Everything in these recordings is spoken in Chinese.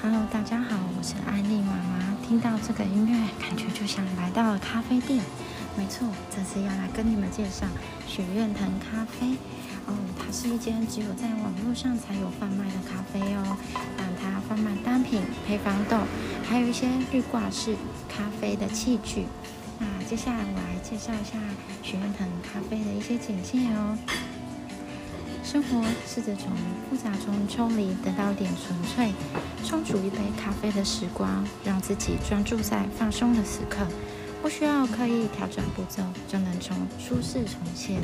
Hello，大家好，我是艾丽妈妈。听到这个音乐，感觉就像来到了咖啡店。没错，这次要来跟你们介绍许愿藤咖啡。哦，它是一间只有在网络上才有贩卖的咖啡哦。但它贩卖单品、配方豆，还有一些滤挂式咖啡的器具。那接下来我来介绍一下许愿藤咖啡的一些简介哦。生活试着从复杂中抽离，得到点纯粹。冲煮一杯咖啡的时光，让自己专注在放松的时刻，不需要刻意调整步骤，就能从舒适重现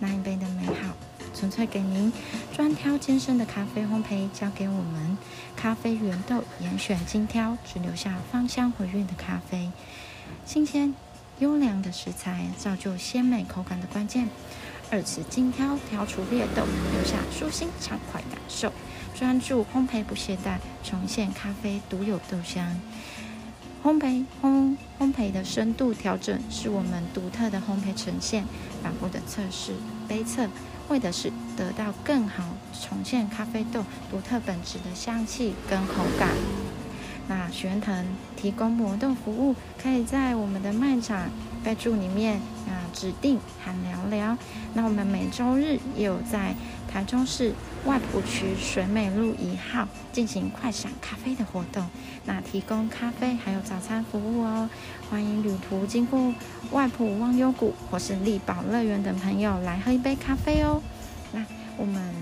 那一杯的美好。纯粹给您专挑艰深的咖啡烘焙，交给我们。咖啡原豆严选精挑，只留下芳香回韵的咖啡。新鲜优良的食材，造就鲜美口感的关键。二次精挑，挑出劣豆，留下舒心畅快感受。专注烘焙不懈怠，重现咖啡独有豆香。烘焙烘烘焙的深度调整，是我们独特的烘焙呈现。反复的测试杯测，为的是得到更好重现咖啡豆独特本质的香气跟口感。那玄腾提供磨豆服务，可以在我们的卖场备注里面啊指定喊聊聊。那我们每周日也有在台中市外埔区水美路一号进行快闪咖啡的活动，那提供咖啡还有早餐服务哦。欢迎旅途经过外埔忘忧谷或是力宝乐园等朋友来喝一杯咖啡哦。那我们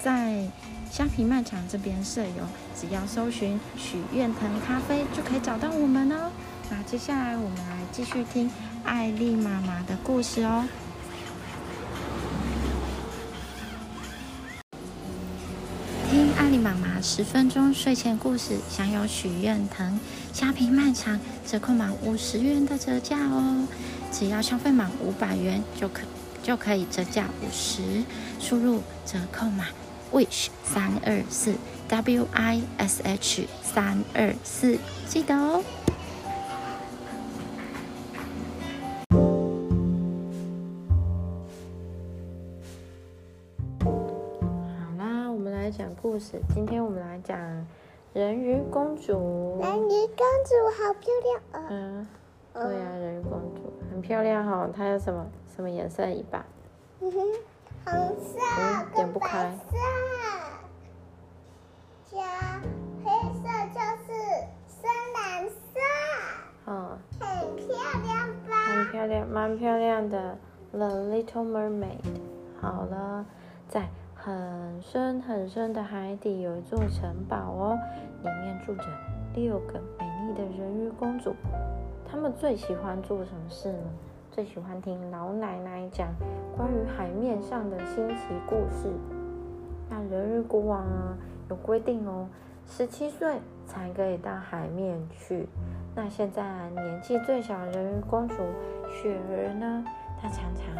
在。虾皮卖场这边设有，只要搜寻“许愿藤咖啡”就可以找到我们哦。那接下来我们来继续听艾丽妈妈的故事哦。听艾丽妈妈十分钟睡前故事，享有许愿藤虾皮卖场折扣满五十元的折价哦。只要消费满五百元就可就可以折价五十，输入折扣码。wish 三二四 w i s h 三二四，记得哦。来讲故事。今天我们来讲人鱼公主。人鱼公主好漂亮哦！嗯，对呀，人鱼公主很漂亮哈。它有什么什么颜色尾巴？嗯哼，红色跟白色。加黑色就是深蓝色，嗯，很漂亮吧？很漂亮，蛮漂亮的。The Little Mermaid。好了，在很深很深的海底有一座城堡哦，里面住着六个美丽的人鱼公主。她们最喜欢做什么事呢？最喜欢听老奶奶讲关于海面上的新奇故事。那人鱼国王啊。有规定哦，十七岁才可以到海面去。那现在年纪最小的人鱼公主雪儿呢？她常常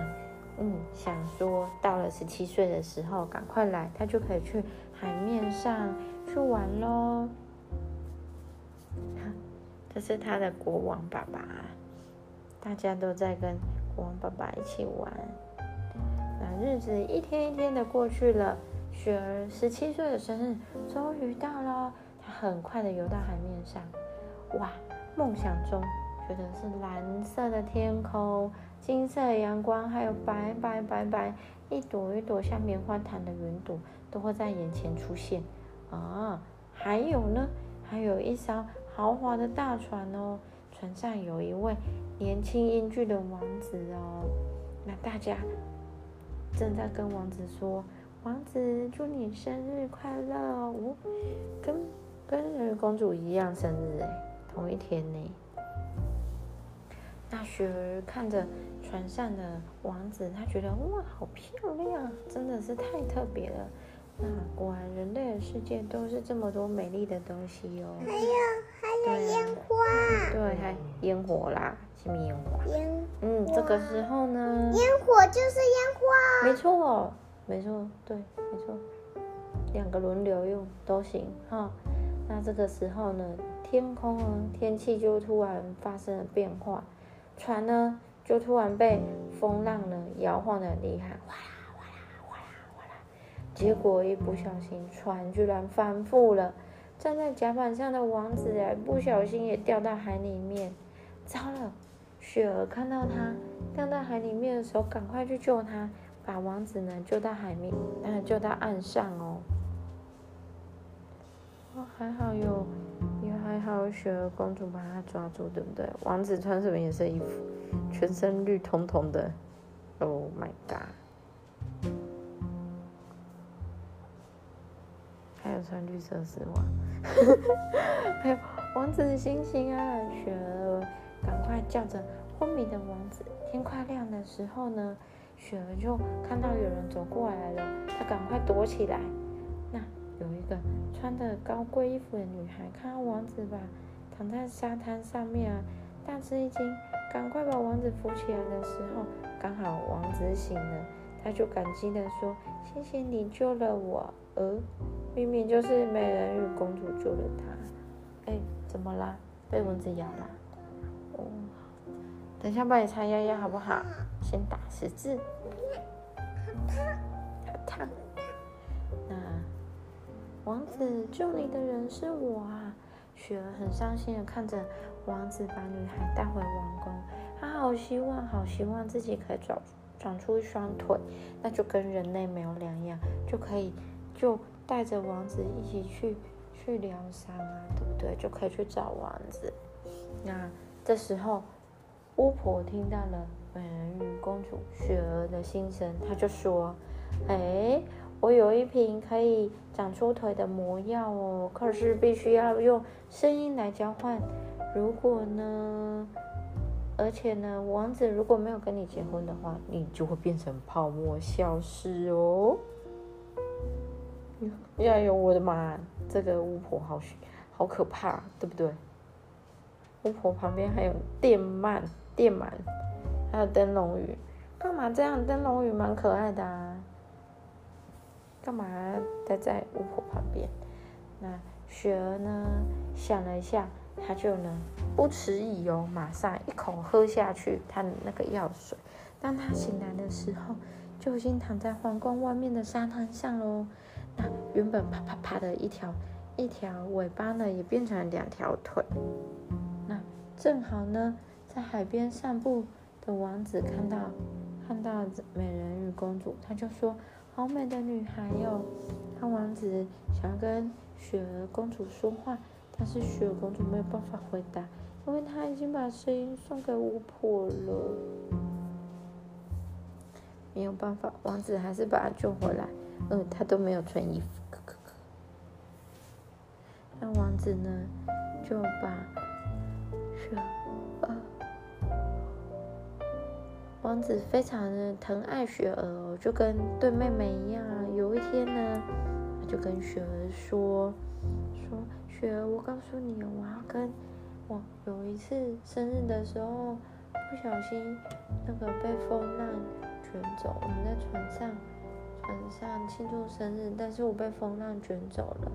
嗯想说，到了十七岁的时候赶快来，他就可以去海面上去玩喽。这是他的国王爸爸，大家都在跟国王爸爸一起玩。那日子一天一天的过去了。雪儿十七岁的生日终于到了，她很快的游到海面上，哇！梦想中觉得是蓝色的天空、金色的阳光，还有白白白白一朵一朵像棉花糖的云朵都会在眼前出现啊！还有呢，还有一艘豪华的大船哦，船上有一位年轻英俊的王子哦，那大家正在跟王子说。王子，祝你生日快乐哦！跟跟公主一样生日哎，同一天呢。那雪儿看着船上的王子，她觉得哇，好漂亮，真的是太特别了。那果然，人类的世界都是这么多美丽的东西哦。还有还有烟花，对，还烟火啦，什么烟花？烟嗯，这个时候呢？烟火就是烟花，没错。没错，对，没错，两个轮流用都行哈。那这个时候呢，天空啊，天气就突然发生了变化，船呢就突然被风浪呢摇晃的厉害，哗啦哗啦哗啦哗啦，结果一不小心，船居然翻覆了，站在甲板上的王子哎，不小心也掉到海里面。糟了！雪儿看到他掉到海里面的时候，赶快去救他，把王子呢救到海面，嗯，救到岸上哦。哦，还好有，还好雪儿公主把他抓住，对不对？王子穿什么颜色衣服？全身绿彤彤的。Oh my god！还有穿绿色丝袜。还有王子的星星啊，雪儿赶快叫着昏迷的王子。天快亮的时候呢，雪儿就看到有人走过来了，她赶快躲起来。个穿的高贵衣服的女孩，看到王子吧，躺在沙滩上面啊，大吃一惊，赶快把王子扶起来的时候，刚好王子醒了，他就感激的说：“谢谢你救了我。”呃，明明就是美人鱼公主救了他。哎，怎么啦？被蚊子咬了？哦，等下帮你擦药药好不好？先打十字。好烫。王子救你的人是我啊！雪儿很伤心的看着王子把女孩带回王宫，她好希望，好希望自己可以长长出一双腿，那就跟人类没有两样，就可以。就带着王子一起去去疗伤啊，对不对？就可以去找王子。那这时候，巫婆听到了美人鱼公主雪儿的心声，她就说：“哎，我有一瓶可以长出腿的魔药哦，可是必须要用声音来交换。如果呢，而且呢，王子如果没有跟你结婚的话，你就会变成泡沫消失哦。”哎呦，我的妈！这个巫婆好好可怕，对不对？巫婆旁边还有电鳗、电鳗，还有灯笼鱼，干嘛这样？灯笼鱼蛮可爱的啊，干嘛待在巫婆旁边？那雪儿呢？想了一下，她就呢不迟疑哦，马上一口喝下去她的那个药水。当她醒来的时候，就已经躺在皇宫外面的沙滩上喽。那原本啪啪啪的一条一条尾巴呢，也变成两条腿。那正好呢，在海边散步的王子看到看到美人鱼公主，他就说：“好美的女孩哟！”他王子想要跟雪儿公主说话，但是雪儿公主没有办法回答，因为她已经把声音送给巫婆了。没有办法，王子还是把她救回来。嗯，他都没有穿衣服，可可可。那王子呢，就把雪儿王子非常的疼爱雪儿哦，就跟对妹妹一样。有一天呢，他就跟雪儿说：“说雪儿，我告诉你，我要跟我有一次生日的时候，不小心那个被风浪卷走，我们在船上。”船上庆祝生日，但是我被风浪卷走了，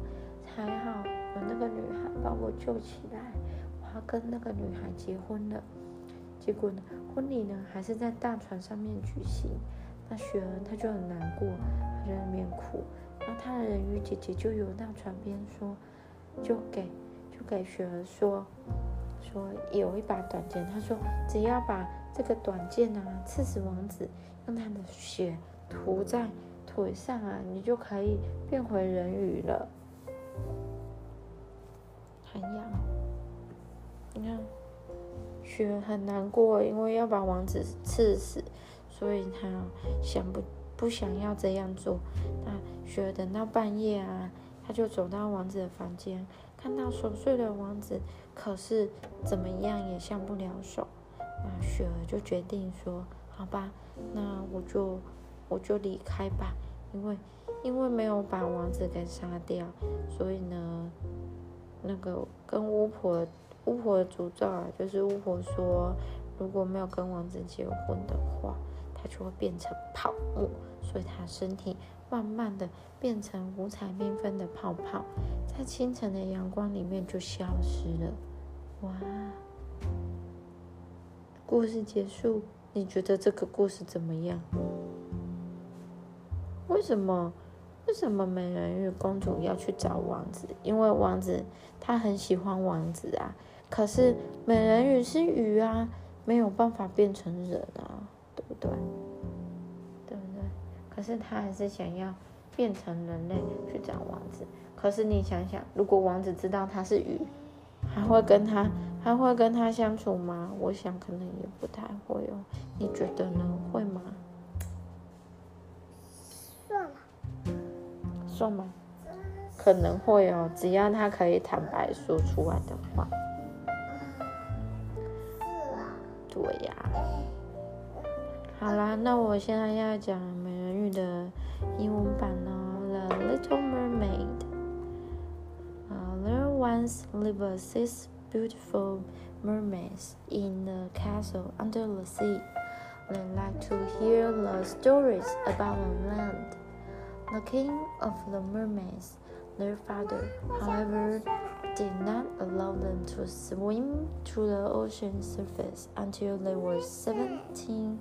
还好有那个女孩把我救起来，我要跟那个女孩结婚了。结果呢，婚礼呢还是在大船上面举行。那雪儿她就很难过，她在那边哭。然后她的人鱼姐姐就游到船边说，就给就给雪儿说，说有一把短剑，她说只要把这个短剑啊刺死王子，用他的血涂在。腿上啊，你就可以变回人鱼了。很痒，你看，雪很难过，因为要把王子刺死，所以他想不不想要这样做。那雪儿等到半夜啊，他就走到王子的房间，看到熟睡的王子，可是怎么样也下不了手。那雪儿就决定说：“好吧，那我就。”我就离开吧，因为因为没有把王子给杀掉，所以呢，那个跟巫婆巫婆的诅咒啊，就是巫婆说，如果没有跟王子结婚的话，他就会变成泡沫，所以他身体慢慢的变成五彩缤纷的泡泡，在清晨的阳光里面就消失了。哇，故事结束，你觉得这个故事怎么样？为什么为什么美人鱼公主要去找王子？因为王子他很喜欢王子啊。可是美人鱼是鱼啊，没有办法变成人啊，对不对？对不对？可是他还是想要变成人类去找王子。可是你想想，如果王子知道他是鱼，还会跟他还会跟他相处吗？我想可能也不太会哦。你觉得呢？会吗？算了。算吗？可能会哦，只要他可以坦白说出来的话。好啦，那我现在要讲美人鱼的英文版哦，《The Little Mermaid》。There once lived six beautiful mermaids in a castle under the sea. They liked to hear the stories about the land. The king of the mermaids, their father, however, did not allow them to swim to the ocean surface until they were seventeen.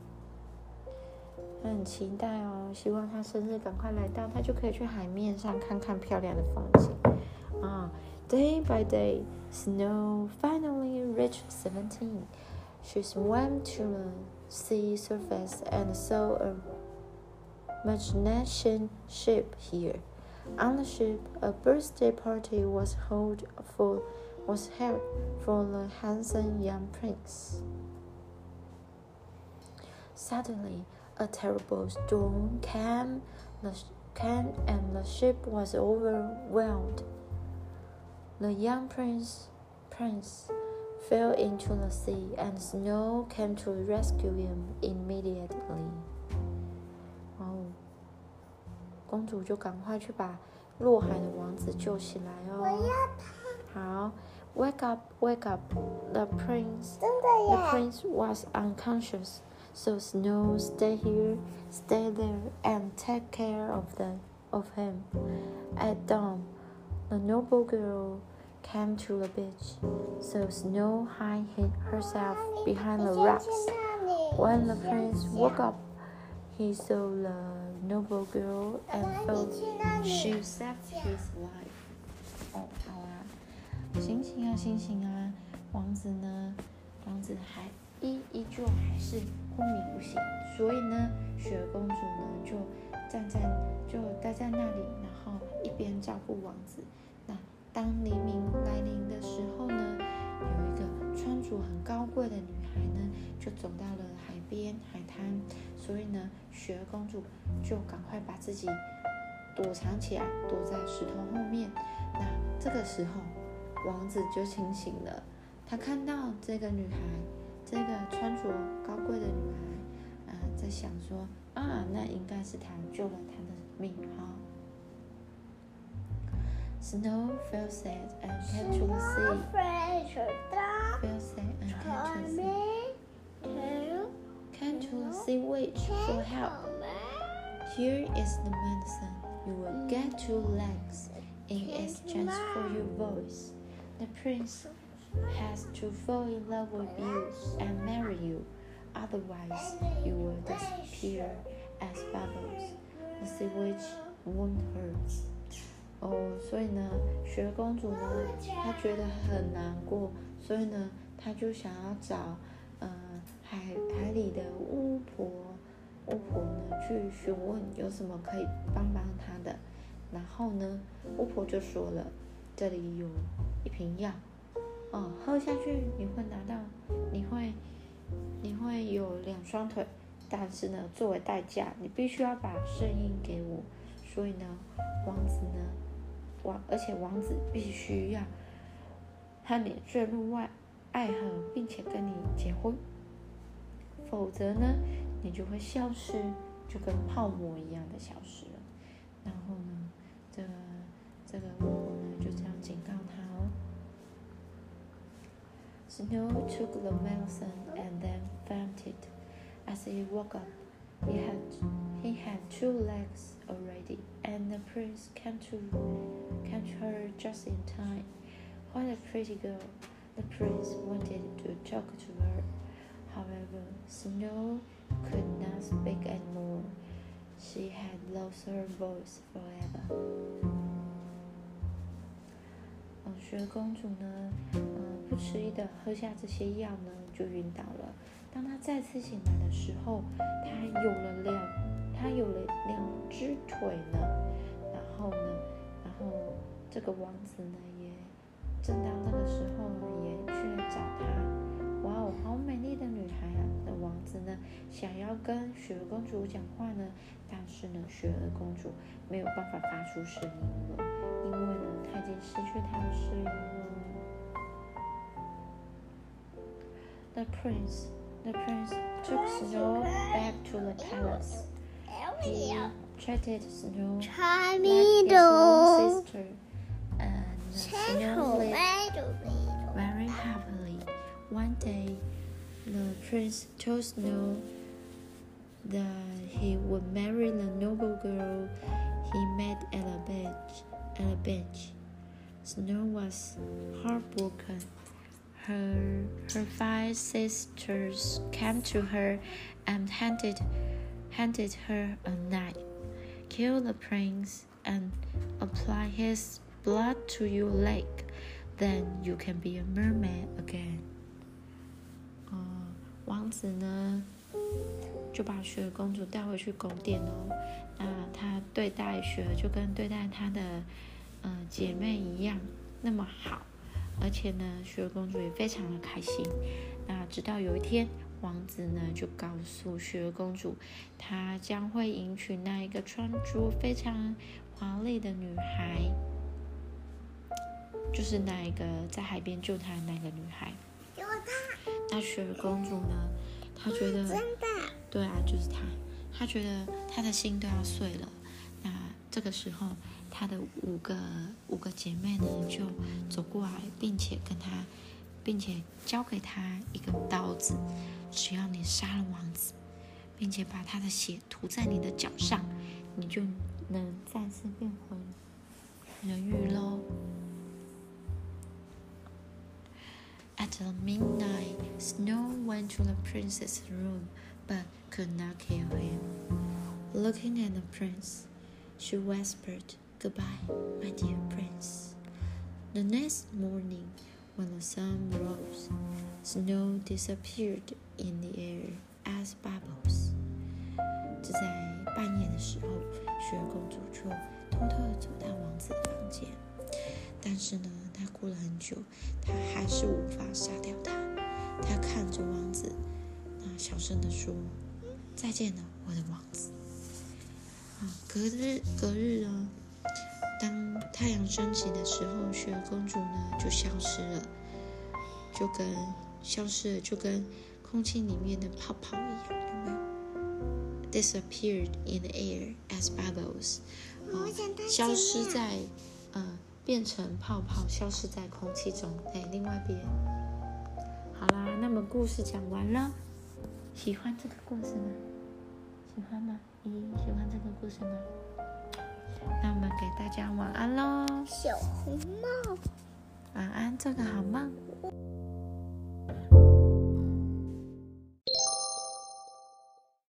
很期待哦，希望她生日赶快来到，她就可以去海面上看看漂亮的风景。啊，Day by day, Snow finally reached seventeen. She swam to the sea surface and saw a magnificent ship here. On the ship, a birthday party was held for was held for the handsome young prince. Suddenly, a terrible storm came, the, came and the ship was overwhelmed. The young prince, prince fell into the sea, and Snow came to rescue him immediately. 哦，公主就赶快去把落海的王子救起来哦。我要他。好。Wake up, wake up! The prince, the prince was unconscious. So Snow stay here, stay there, and take care of the of him. At dawn, the noble girl came to the beach. So Snow hid herself behind the rocks. When the prince woke up, he saw the noble girl and thought she saved his life. 哦，好啊。醒醒啊，醒醒啊！王子呢？王子还依依旧还是 昏迷不醒，所以呢，雪儿公主呢就站在就待在那里，然后一边照顾王子。那当黎明来临的时候呢，有一个穿着很高贵的女孩呢，就走到了海边海滩，所以呢，雪儿公主就赶快把自己躲藏起来，躲在石头后面。那这个时候。王子就清醒了，他看到这个女孩，这个穿着高贵的女孩，啊，在想说啊，那应该是他救了他的命哈。Snow fell sad and came to the sea. Fell sad and came to the sea. Came to the sea witch for help. Here is the medicine. You will get two legs in exchange for your voice. The prince has to fall in love with you and marry you, otherwise you will disappear as bubbles. The sea witch warned her. 哦，所以呢，雪公主呢，她觉得很难过，所以呢，她就想要找，嗯，海海里的巫婆，巫婆呢去询问有什么可以帮帮她的。然后呢，巫婆就说了，这里有。一瓶药，哦，喝下去你会拿到，你会，你会有两双腿，但是呢，作为代价，你必须要把声音给我。所以呢，王子呢，王，而且王子必须要和你坠入外爱河，并且跟你结婚，否则呢，你就会消失，就跟泡沫一样的消失了。然后呢，这个这个 Snow took the medicine and then fainted. As he woke up, he had he had two legs already, and the prince came to came to her just in time. What a pretty girl! The prince wanted to talk to her. However, Snow could not speak anymore. She had lost her voice forever. 嗯，雪公主呢，嗯， 不迟疑的喝下这些药呢，就晕倒了。当他再次醒来的时候，他有了两，他有了两只腿呢。然后呢，然后这个王子呢，也正当这个时候，也去找她。哇哦，好美丽的女孩啊！那王子呢，想要跟雪儿公主讲话呢，但是呢，雪儿公主没有办法发出声音了，因为呢，她已经失去她的声音了。The prince, the prince took Snow back to the palace. He treated Snow like his own sister, and Snow lived very happily. One day, the prince told Snow that he would marry the noble girl he met at a bench. At a bench. Snow was heartbroken Her her five sisters came to her and handed handed her a knife. Kill the prince and apply his blood to your leg, then you can be a mermaid again. 呃，王子呢就把雪儿公主带回去宫殿哦。那他对待雪儿就跟对待他的呃姐妹一样那么好， 而且呢，雪儿公主也非常的开心。那直到有一天，王子呢就告诉雪儿公主，他将会迎娶那一个穿着非常华丽的女孩，就是那一个在海边救他的那个女孩。那雪儿公主呢？她觉得真的。对啊，就是她。她觉得她的心都要碎了。那这个时候，她的五个五个姐妹呢，就走过来，并且跟她，并且交给她一个刀子。只要你杀了王子，并且把他的血涂在你的脚上，你就能再次变回人鱼喽。At midnight, Snow went to the prince's room, but could not kill him. Looking at the prince, she whispered, Goodbye, my dear prince. The next morning, when the sun rose, Snow disappeared in the air as bubbles. 就在半夜的时候，雪公主就偷偷的走到王子的房间。但是呢，她过了很久，她还是无法杀掉他。她看着王子，那小声的说：“再见了，我的王子。”啊，隔日隔日呢，当太阳升起的时候，雪儿公主呢就消失了，就跟消失了，就跟空气里面的泡泡一样，有没有？Disappeared in the air as bubbles，啊，消失在呃。变成泡泡，消失在空气中。哎，另外一边，好啦，那么故事讲完了，喜欢这个故事吗？喜欢吗？咦，喜欢这个故事吗？那我们给大家晚安喽，小红帽，晚安，做个好梦。